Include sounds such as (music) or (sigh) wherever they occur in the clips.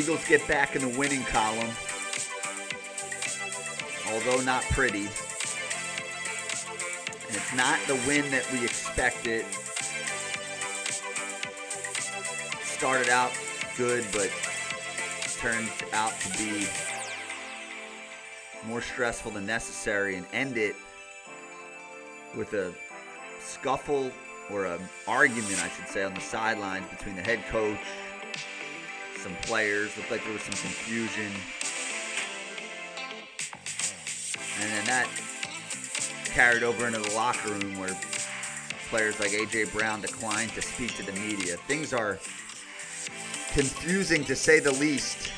Eagles get back in the winning column, although not pretty. And it's not the win that we expected. Started out good, but turned out to be more stressful than necessary and end it with a scuffle or an argument, I should say, on the sidelines between the head coach, some players. Looked like there was some confusion. And then that carried over into the locker room where players like A.J. Brown declined to speak to the media. Things are confusing to say the least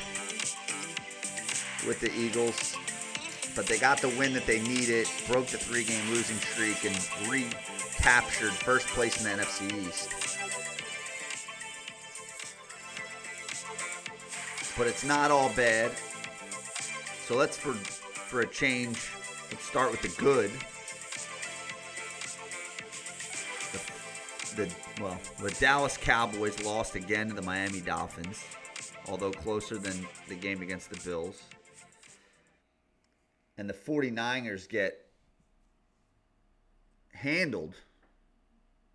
with the Eagles but they got the win that they needed, broke the three game losing streak, and recaptured first place in the NFC East. But it's not all bad. So let's, for, for a change, let's start with the good. The, the well, the Dallas Cowboys lost again to the Miami Dolphins, although closer than the game against the Bills and the 49ers get handled,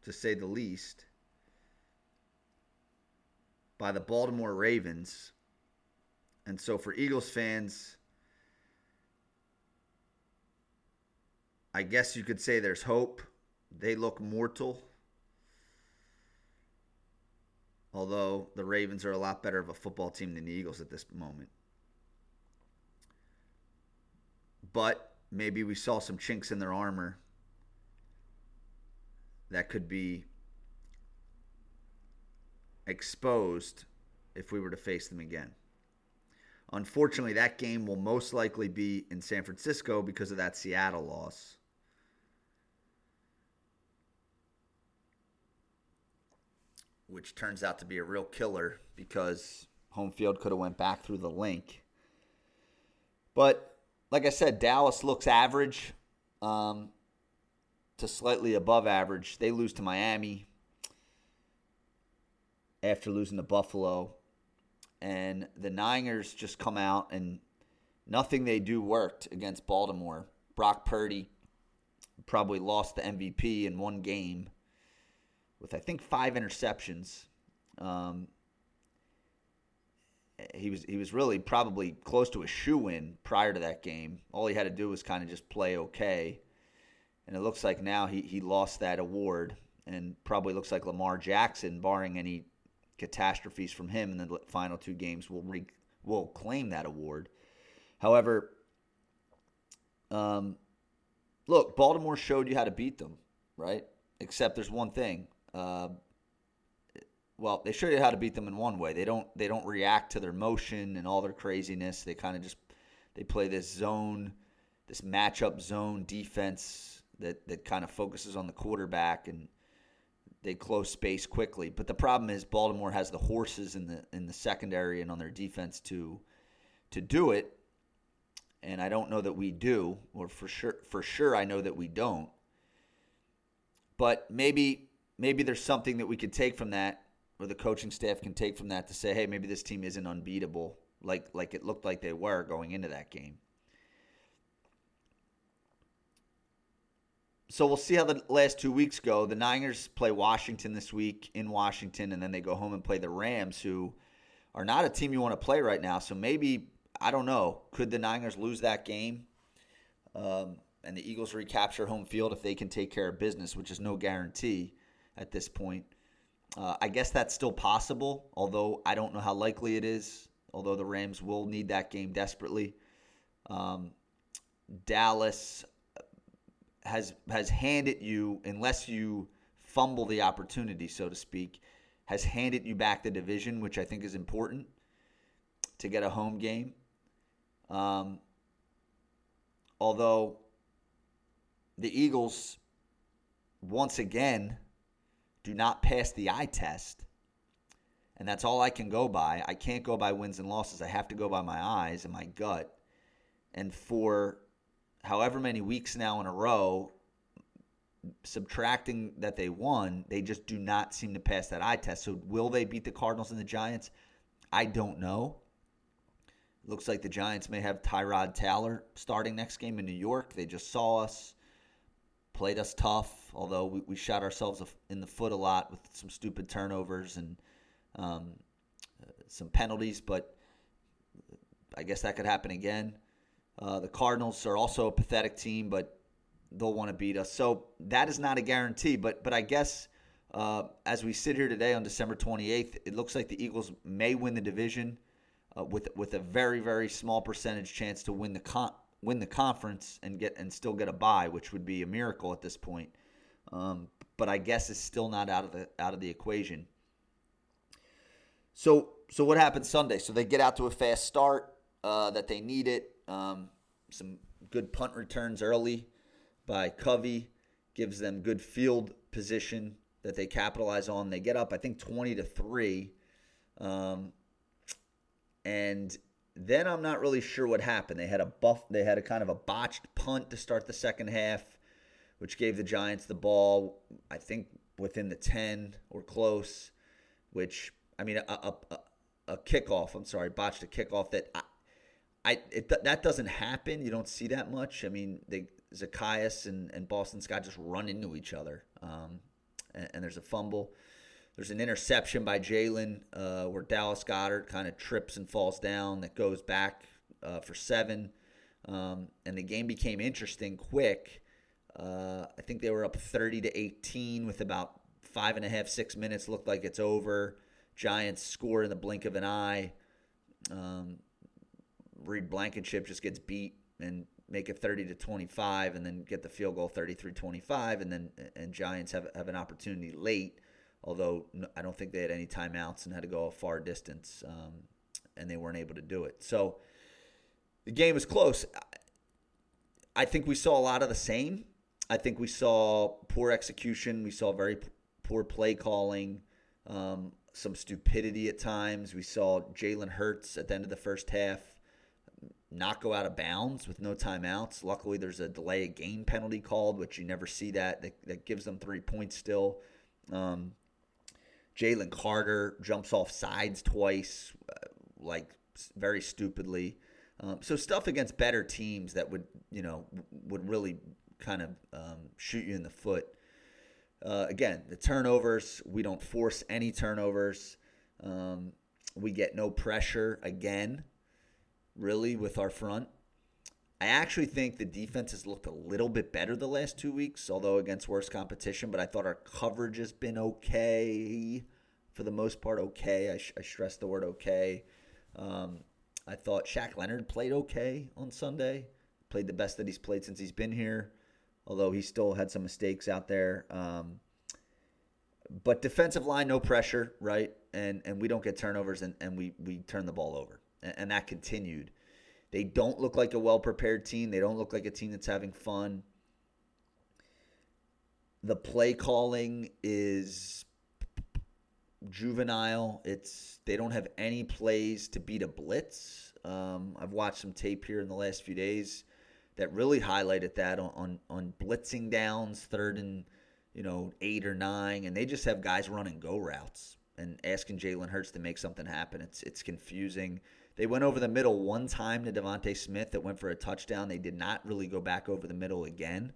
to say the least, by the Baltimore Ravens. And so for Eagles fans, I guess you could say there's hope. They look mortal. Although the Ravens are a lot better of a football team than the Eagles at this moment but maybe we saw some chinks in their armor that could be exposed if we were to face them again. Unfortunately, that game will most likely be in San Francisco because of that Seattle loss. Which turns out to be a real killer because home field could have went back through the Linc. But like I said, Dallas looks average um, to slightly above average. They lose to Miami after losing to Buffalo. And the Niners just come out and nothing they do worked against Baltimore. Brock Purdy probably lost the MVP in one game with, I think, five interceptions. Um, he was he was really probably close to a shoe in prior to that game. All he had to do was kind of just play okay, and it looks like now he he lost that award, and probably looks like Lamar Jackson, barring any catastrophes from him in the final two games, will re, will claim that award. However, um, look, Baltimore showed you how to beat them, right? Except there's one thing. Uh, well, they show you how to beat them in one way. They don't they don't react to their motion and all their craziness. They kind of just they play this zone, this matchup zone defense that that kind of focuses on the quarterback and they close space quickly. But the problem is Baltimore has the horses in the in the secondary and on their defense to to do it. And I don't know that we do, or for sure for sure I know that we don't. But maybe maybe there's something that we could take from that or the coaching staff can take from that to say, hey, maybe this team isn't unbeatable like like it looked like they were going into that game. So we'll see how the last two weeks go. The Niners play Washington this week in Washington, and then they go home and play the Rams, who are not a team you want to play right now. So maybe I don't know. Could the Niners lose that game? Um, and the Eagles recapture home field if they can take care of business, which is no guarantee at this point. Uh, I guess that's still possible, although I don't know how likely it is. Although the Rams will need that game desperately. Um, Dallas has has handed you, unless you fumble the opportunity, so to speak, has handed you back the division, which I think is important to get a home game. Um, although the Eagles, once again, do not pass the eye test. And that's all I can go by. I can't go by wins and losses. I have to go by my eyes and my gut. And for however many weeks now in a row, subtracting that they won, they just do not seem to pass that eye test. So will they beat the Cardinals and the Giants? I don't know. Looks like the Giants may have Tyrod Taylor starting next game in New York. They just saw us, played us tough, although we, we shot ourselves in the foot a lot with some stupid turnovers and um, some penalties, but I guess that could happen again. Uh, the Cardinals are also a pathetic team, but they'll want to beat us. So that is not a guarantee. But but I guess uh, as we sit here today on December 28th, it looks like the Eagles may win the division uh, with with a very very small percentage chance to win the con- win the conference and get and still get a bye, which would be a miracle at this point. Um, but I guess it's still not out of the out of the equation. So so what happens Sunday? So they get out to a fast start uh, that they needed. Um, some good punt returns early by Covey gives them good field position that they capitalize on. They get up, I think, twenty to three. Um, and then I'm not really sure what happened. They had a buff. They had a kind of a botched punt to start the second half, which gave the Giants the ball. I think within the ten or close. Which I mean, a, a, a, a kickoff. I'm sorry, botched a kickoff that I, I it, that doesn't happen. You don't see that much. I mean, they Zaccheaus and, and Boston Scott just run into each other, um, and, and there's a fumble. There's an interception by Jalen uh, where Dallas Goedert kind of trips and falls down that goes back uh, for seven. Um, and the game became interesting quick. Uh, I think they were up 30 to 18 with about five and a half, six minutes. Looked like it's over. Giants score in the blink of an eye. Um, Reed Blankenship just gets beat and make it 30 to 25 and then get the field goal 33-25 and then and Giants have have an opportunity late although I don't think they had any timeouts and had to go a far distance, um, and they weren't able to do it. So the game was close. I think we saw a lot of the same. I think we saw poor execution. We saw very poor play calling, um, some stupidity at times. We saw Jalen Hurts at the end of the first half not go out of bounds with no timeouts. Luckily, there's a delay of game penalty called, which you never see that. That, that gives them three points still. Um, Jalen Carter jumps off sides twice, uh, like very stupidly. Um, so stuff against better teams that would you know would really kind of um, shoot you in the foot. Uh, again, the turnovers we don't force any turnovers. Um, we get no pressure again, really with our front. I actually think the defense has looked a little bit better the last two weeks, although against worse competition. But I thought our coverage has been okay for the most part. Okay, I, sh- I stress the word okay. Um, I thought Shaq Leonard played okay on Sunday. Played the best that he's played since he's been here, although he still had some mistakes out there. Um, but defensive line, no pressure, right? And and we don't get turnovers, and, and we we turn the ball over, and, that continued. They don't look like a well prepared team. They don't look like a team that's having fun. The play calling is juvenile. It's they don't have any plays to beat a blitz. Um, I've watched some tape here in the last few days that really highlighted that on, on, on blitzing downs, third and you know eight or nine, and they just have guys running go routes and asking Jalen Hurts to make something happen. It's it's confusing. They went over the middle one time to DeVonta Smith that went for a touchdown. They did not really go back over the middle again.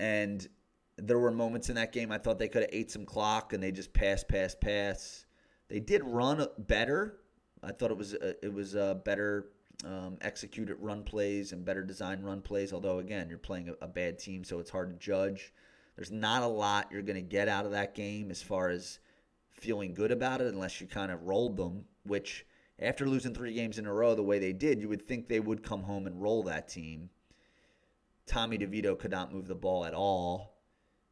And there were moments in that game I thought they could have ate some clock and they just pass, pass, pass. They did run better. I thought it was a, it was a better um, executed run plays and better design run plays. Although again, you're playing a, a bad team, so it's hard to judge. There's not a lot you're going to get out of that game as far as feeling good about it unless you kind of rolled them, which after losing three games in a row the way they did, you would think they would come home and roll that team. Tommy DeVito could not move the ball at all.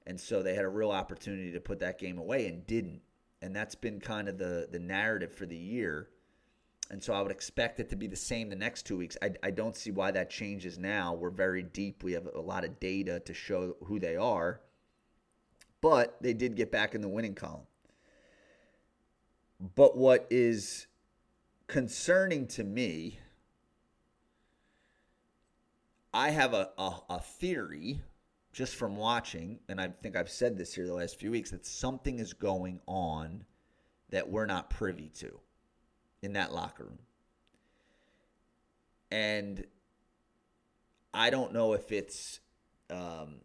And so they had a real opportunity to put that game away and didn't. And that's been kind of the, the narrative for the year. And so I would expect it to be the same the next two weeks. I, I don't see why that changes now. We're very deep. We have a lot of data to show who they are. But they did get back in the winning column. But what is concerning to me, I have a, a, a, theory just from watching, and I think I've said this here the last few weeks, that something is going on that we're not privy to in that locker room. and I don't know if it's um,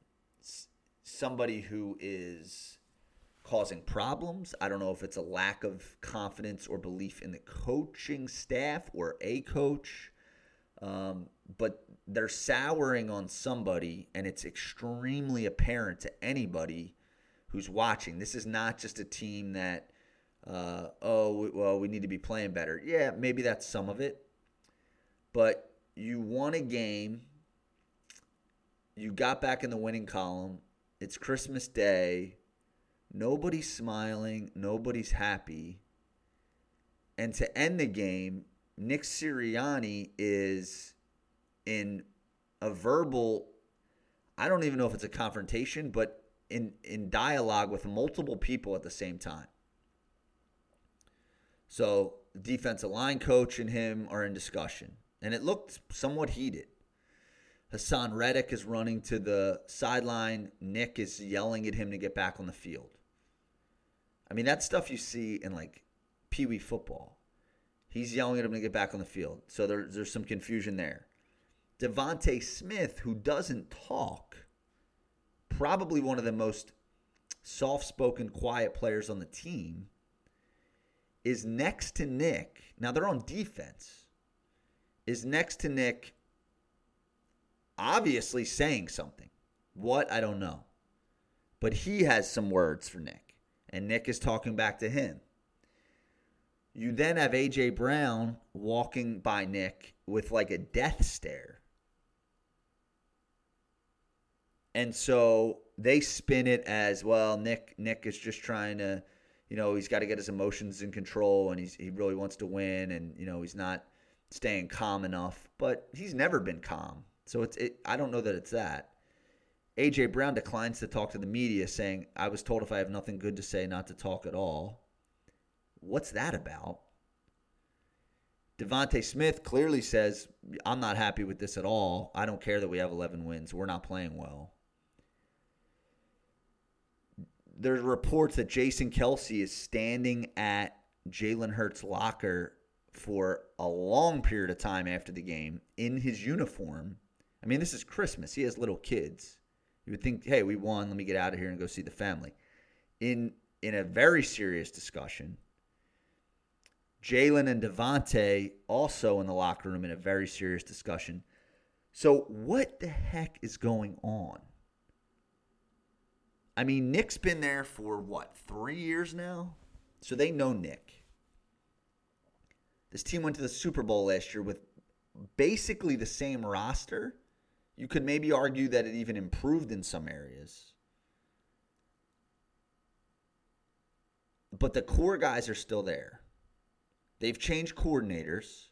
somebody who is causing problems. I don't know if it's a lack of confidence or belief in the coaching staff or a coach. Um, but they're souring on somebody, and it's extremely apparent to anybody who's watching. This is not just a team that, uh, oh, well, we need to be playing better. Yeah, maybe that's some of it. But you won a game. You got back in the winning column. It's Christmas Day. Nobody's smiling. Nobody's happy. And to end the game, Nick Sirianni is in a verbal I don't even know if it's a confrontation, but in in dialogue with multiple people at the same time. So defensive line coach and him are in discussion, and it looked somewhat heated. Haason Reddick is running to the sideline. Nick is yelling at him to get back on the field. I mean, that stuff you see in like Pee Wee football. He's yelling at him to get back on the field. So there, there's some confusion there. DeVonta Smith, who doesn't talk, probably one of the most soft spoken, quiet players on the team, is next to Nick. Now they're on defense, is next to Nick, obviously saying something. What? I don't know. But he has some words for Nick, and Nick is talking back to him. You then have A.J. Brown walking by Nick with like a death stare and so they spin it as well. Nick Nick is just trying to, you know, he's got to get his emotions in control, and he's he really wants to win, and you know he's not staying calm enough. But he's never been calm, so it's it. I don't know that it's that. AJ Brown declines to talk to the media, saying, "I was told if I have nothing good to say, not to talk at all." What's that about? DeVonta Smith clearly says, I'm not happy with this at all. I don't care that we have 11 wins. We're not playing well there's reports that Jason Kelce is standing at Jalen Hurts' locker for a long period of time after the game in his uniform. I mean, this is Christmas. He has little kids. You would think, hey, we won. Let me get out of here and go see the family. In in a very serious discussion, Jalen and DeVonta also in the locker room in a very serious discussion. So, what the heck is going on? I mean, Nick's been there for what, three years now? So they know Nick. This team went to the Super Bowl last year with basically the same roster. You could maybe argue that it even improved in some areas. But the core guys are still there. They've changed coordinators.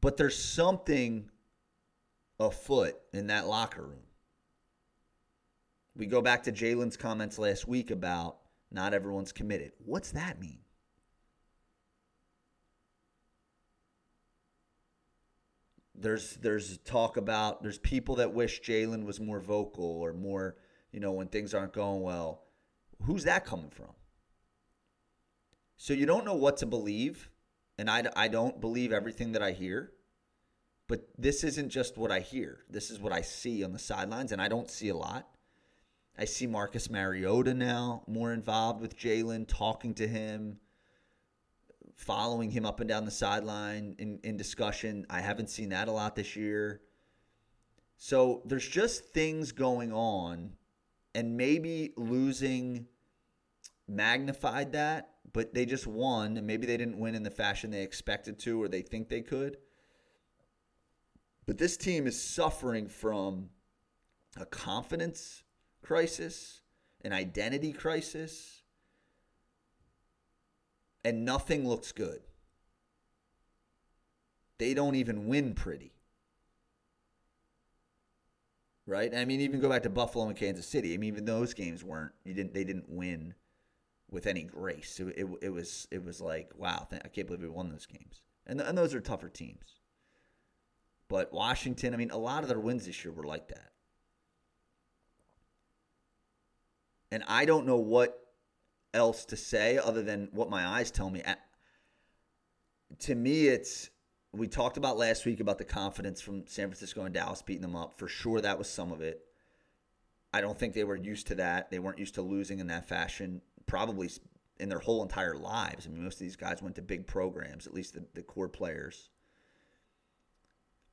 But there's something afoot in that locker room. We go back to Jalen's comments last week about not everyone's committed. What's that mean? There's there's talk about there's people that wish Jalen was more vocal or more, you know, when things aren't going well. Who's that coming from? So you don't know what to believe, and I, I don't believe everything that I hear. But this isn't just what I hear. This is what I see on the sidelines, and I don't see a lot. I see Marcus Mariota now more involved with Jalen, talking to him, following him up and down the sideline in, in discussion. I haven't seen that a lot this year. So there's just things going on, and maybe losing magnified that, but they just won, and maybe they didn't win in the fashion they expected to or they think they could. But this team is suffering from a confidence crisis, an identity crisis, and nothing looks good. They don't even win pretty. Right? I mean, even go back to Buffalo and Kansas City. I mean, even those games weren't you didn't they didn't win with any grace. It, it, it was it was like wow, I can't believe we won those games. And and those are tougher teams. But Washington, I mean, a lot of their wins this year were like that. And I don't know what else to say other than what my eyes tell me. To me, it's we talked about last week about the confidence from San Francisco and Dallas beating them up. For sure, that was some of it. I don't think they were used to that. They weren't used to losing in that fashion, probably in their whole entire lives. I mean, most of these guys went to big programs, at least the, the core players.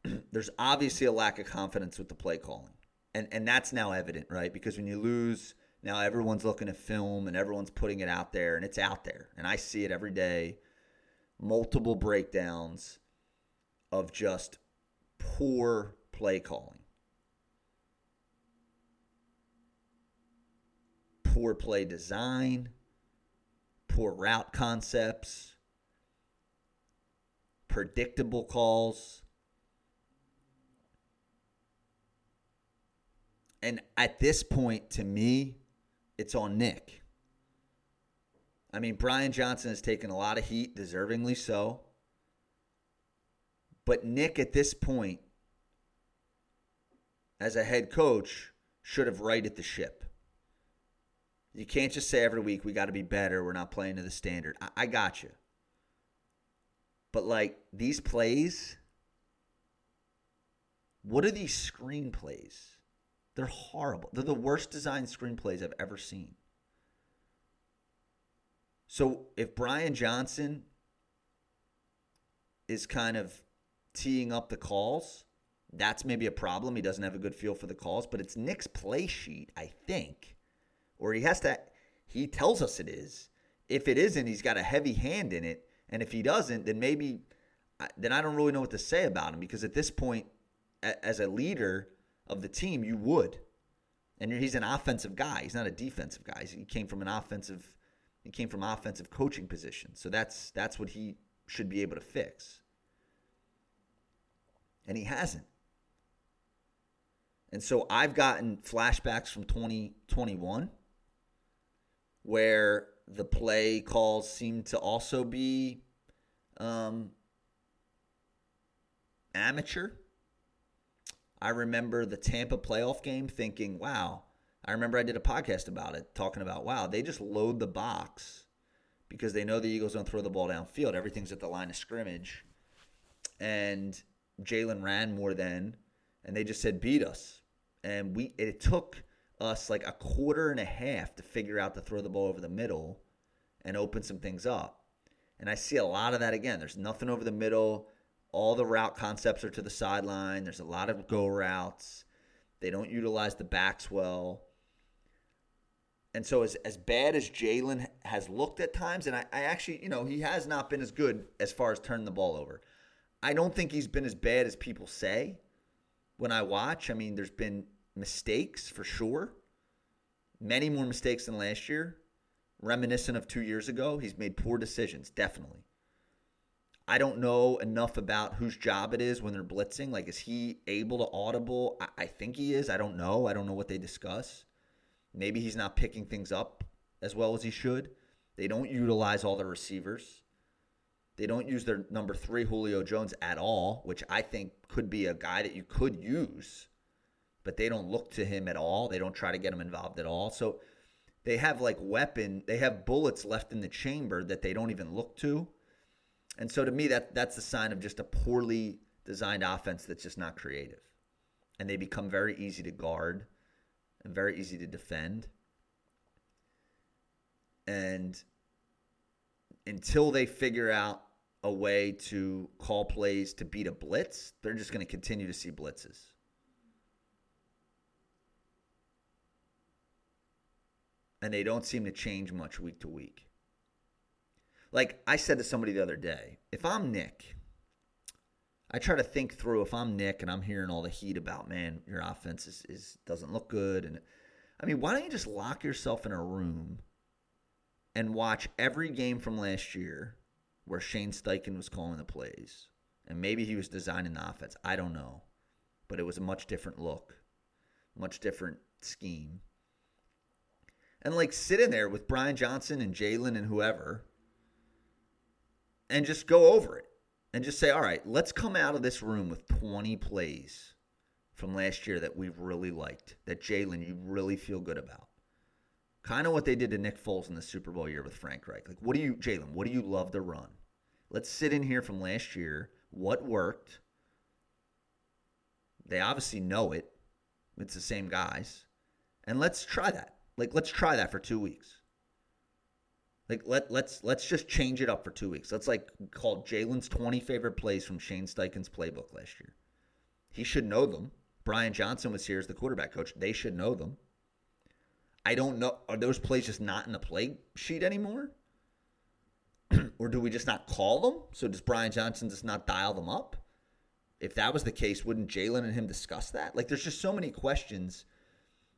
(clears throat) There's obviously a lack of confidence with the play calling. And, and that's now evident, right? Because when you lose, now everyone's looking at film and everyone's putting it out there, and it's out there. And I see it every day multiple breakdowns of just poor play calling. Poor play design, poor route concepts, predictable calls. And at this point, to me, it's on Nick. I mean, Brian Johnson has taken a lot of heat, deservingly so. But Nick, at this point, as a head coach, should have righted the ship. You can't just say every week we got to be better. We're not playing to the standard. I, I got you. But like these plays, what are these screenplays? They're horrible. They're the worst designed screenplays I've ever seen. So if Brian Johnson is kind of teeing up the calls, that's maybe a problem. He doesn't have a good feel for the calls, but it's Nick's play sheet, I think, or he has to. He tells us it is. If it isn't, he's got a heavy hand in it, and if he doesn't, then maybe then I don't really know what to say about him because at this point, as a leader of the team, you would. And he's an offensive guy. He's not a defensive guy. He came from an offensive he came from offensive coaching position. So that's that's what he should be able to fix. And he hasn't. And so I've gotten flashbacks from 2021 where the play calls seem to also be um, amateur. I remember the Tampa playoff game thinking, wow, I remember I did a podcast about it, talking about wow, they just load the box because they know the Eagles don't throw the ball downfield. Everything's at the line of scrimmage, and Jalen ran more than, and they just said beat us, and we it took us like a quarter and a half to figure out to throw the ball over the middle and open some things up. And I see a lot of that again. There's nothing over the middle. All the route concepts are to the sideline. There's a lot of go routes. They don't utilize the backs well. And so, as, as bad as Jalen has looked at times, and I, I actually, you know, he has not been as good as far as turning the ball over. I don't think he's been as bad as people say when I watch. I mean, there's been mistakes for sure, many more mistakes than last year. Reminiscent of two years ago, he's made poor decisions, definitely. I don't know enough about whose job it is when they're blitzing. Like, is he able to audible? I, I think he is. I don't know. I don't know what they discuss. Maybe he's not picking things up as well as he should. They don't utilize all the receivers. They don't use their number three, Julio Jones, at all, which I think could be a guy that you could use, but they don't look to him at all. They don't try to get him involved at all. So they have like weapon, they have bullets left in the chamber that they don't even look to. And so to me, that that's the sign of just a poorly designed offense that's just not creative. And they become very easy to guard and very easy to defend. And until they figure out a way to call plays to beat a blitz, they're just going to continue to see blitzes. And they don't seem to change much week to week. Like I said to somebody the other day, if I'm Nick, I try to think through if I'm Nick and I'm hearing all the heat about, man, your offense is, is doesn't look good. And I mean, why don't you just lock yourself in a room and watch every game from last year where Shane Steichen was calling the plays? And maybe he was designing the offense. I don't know. But it was a much different look, much different scheme. And like sit in there with Brian Johnson and Jalen and whoever and just go over it and just say, all right, let's come out of this room with 20 plays from last year that we've really liked, that Jalen, you really feel good about. Kind of what they did to Nick Foles in the Super Bowl year with Frank Reich. Like, what do you, Jalen, what do you love to run? Let's sit in here from last year what worked. They obviously know it. It's the same guys. And let's try that. Like let's try that for 2 weeks. Like let let's let's just change it up for 2 weeks. Let's like call Jalen's 20 favorite plays from Shane Steichen's playbook last year. He should know them. Brian Johnson was here as the quarterback coach. They should know them. I don't know. Are those plays just not in the play sheet anymore? (clears throat) or do we just not call them? So does Brian Johnson just not dial them up? If that was the case, wouldn't Jalen and him discuss that? Like, there's just so many questions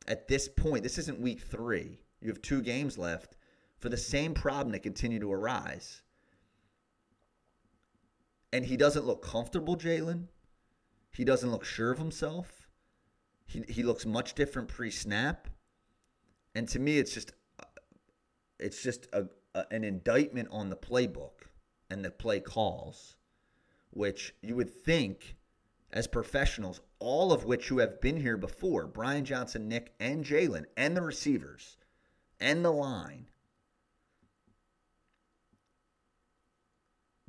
at this point. This isn't week three. You have two games left for the same problem to continue to arise. And he doesn't look comfortable, Jalen. He doesn't look sure of himself. He, he looks much different pre snap. And to me, it's just uh, it's just a, a, an indictment on the playbook and the play calls, which you would think, as professionals, all of which who have been here before, Brian Johnson, Nick, and Jalen, and the receivers, and the line,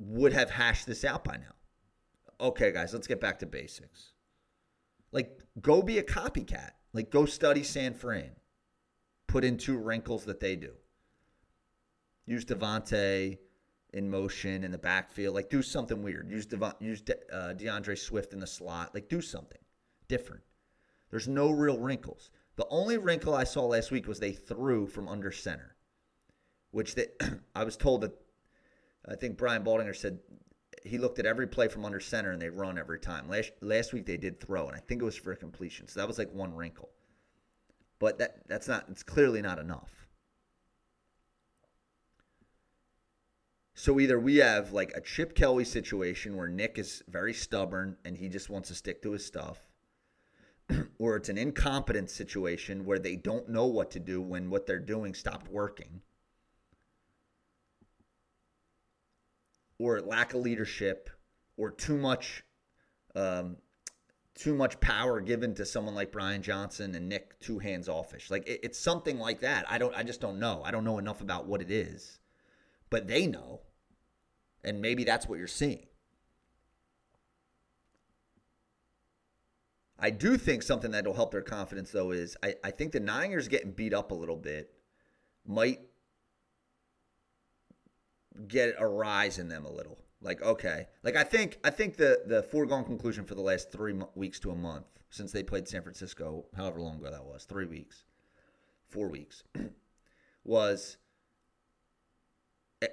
would have hashed this out by now. Okay, guys, let's get back to basics. Like, go be a copycat. Like, go study San Fran put in two wrinkles that they do. Use DeVonta in motion in the backfield, like do something weird. Use Devon, use De, uh, D'Andre Swift in the slot, like do something different. There's no real wrinkles. The only wrinkle I saw last week was they threw from under center, which they, (clears throat) I was told that I think Brian Baldinger said he looked at every play from under center and they run every time. Last last week they did throw, and I think it was for a completion. So that was like one wrinkle. But that that's not it's clearly not enough. So either we have like a Chip Kelly situation where Nick is very stubborn and he just wants to stick to his stuff, (clears throat) or it's an incompetent situation where they don't know what to do when what they're doing stopped working, or lack of leadership, or too much um, too much power given to someone like Brian Johnson and Nick too hands offish. Like it, it's something like that. I don't I just don't know. I don't know enough about what it is. But they know. And maybe that's what you're seeing. I do think something that'll help their confidence though is I, I think the Niners getting beat up a little bit might get a rise in them a little. Like okay, like I think I think the the foregone conclusion for the last three weeks to a month since they played San Francisco, however long ago that was, three weeks, four weeks, (clears throat) was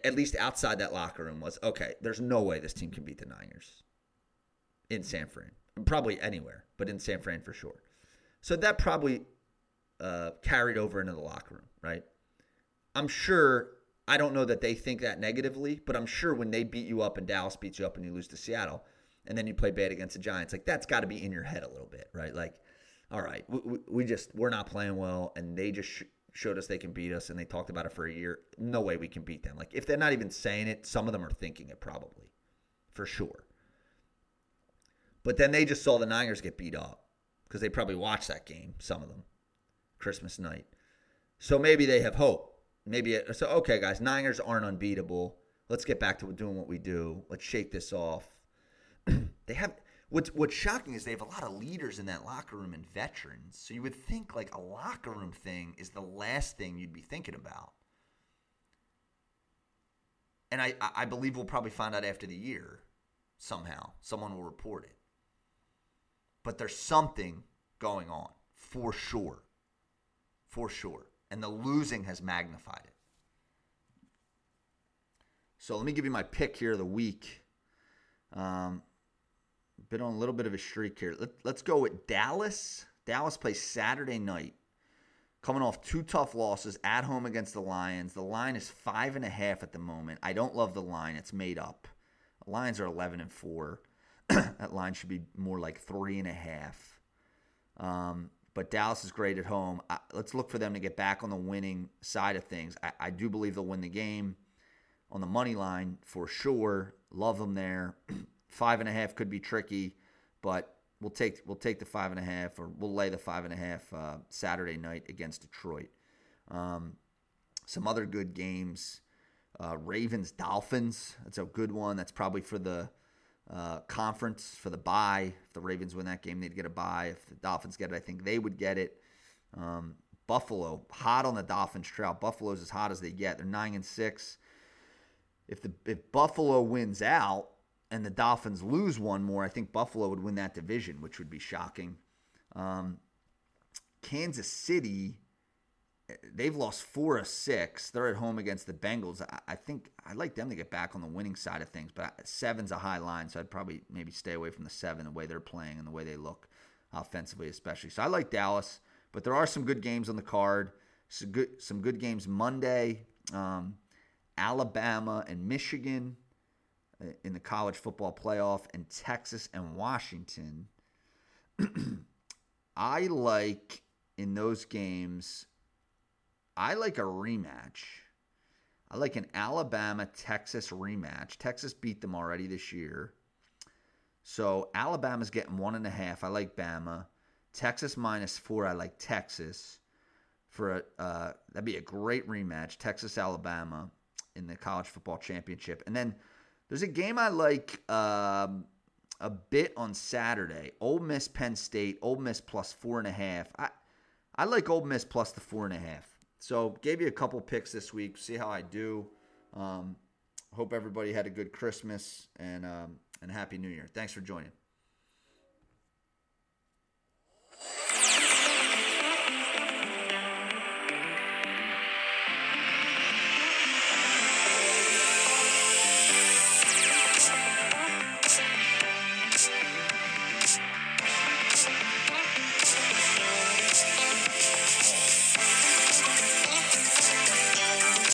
at least outside that locker room was okay. There's no way this team can beat the Niners in San Fran, probably anywhere, but in San Fran for sure. So that probably uh, carried over into the locker room, right? I'm sure I don't know that they think that negatively, but I'm sure when they beat you up and Dallas beats you up and you lose to Seattle, and then you play bad against the Giants, like that's got to be in your head a little bit, right? Like, all right, we, we just we're not playing well, and they just sh- showed us they can beat us, and they talked about it for a year. No way we can beat them. Like if they're not even saying it, some of them are thinking it probably, for sure. But then they just saw the Niners get beat up because they probably watched that game, some of them, Christmas night. So maybe they have hope maybe so. Okay, guys, Niners aren't unbeatable. Let's get back to doing what we do. Let's shake this off. (clears throat) they have what's what's shocking is they have a lot of leaders in that locker room and veterans. So you would think like a locker room thing is the last thing you'd be thinking about. And I, I believe we'll probably find out after the year somehow. Someone will report it. But there's something going on for sure. For sure and the losing has magnified it. So let me give you my pick here of the week. Um, been on a little bit of a streak here. Let, let's go with Dallas. Dallas plays Saturday night, coming off two tough losses at home against the Lions. The line is five and a half at the moment. I don't love the line; it's made up. The Lions are eleven and four. (clears throat) that line should be more like three and a half. Um, but Dallas is great at home. I, let's look for them to get back on the winning side of things. I, I do believe they'll win the game on the money line for sure. Love them there. (clears throat) five and a half could be tricky, but we'll take we'll take the five and a half, or we'll lay the five and a half uh, Saturday night against Detroit. Um, some other good games. Uh, Ravens Dolphins. That's a good one. That's probably for the uh, conference for the bye. If the Ravens win that game, they'd get a bye. If the Dolphins get it, I think they would get it. Um, Buffalo hot on the Dolphins trail. Buffalo's as hot as they get. They're nine and six. If the if Buffalo wins out and the Dolphins lose one more, I think Buffalo would win that division, which would be shocking. Um, Kansas City, they've lost four of six. They're at home against the Bengals. I, I think I'd like them to get back on the winning side of things, but seven's a high line, so I'd probably maybe stay away from the seven, the way they're playing and the way they look offensively, especially. So I like Dallas, but there are some good games on the card. Some good, some good games Monday. Um, Alabama and Michigan uh, in the college football playoff, and Texas and Washington. (clears throat) I like in those games, I like a rematch. I like an Alabama Texas rematch. Texas beat them already this year. So Alabama's getting one and a half. I like Bama. Texas minus four. I like Texas for a uh, that'd be a great rematch. Texas Alabama in the college football championship, and then there's a game I like. Um, a bit on Saturday. Ole Miss, Penn State. Ole Miss plus four and a half. I I like Ole Miss plus the four and a half. So gave you a couple picks this week. See how I do. Um, hope everybody had a good Christmas and um, and happy New Year. Thanks for joining.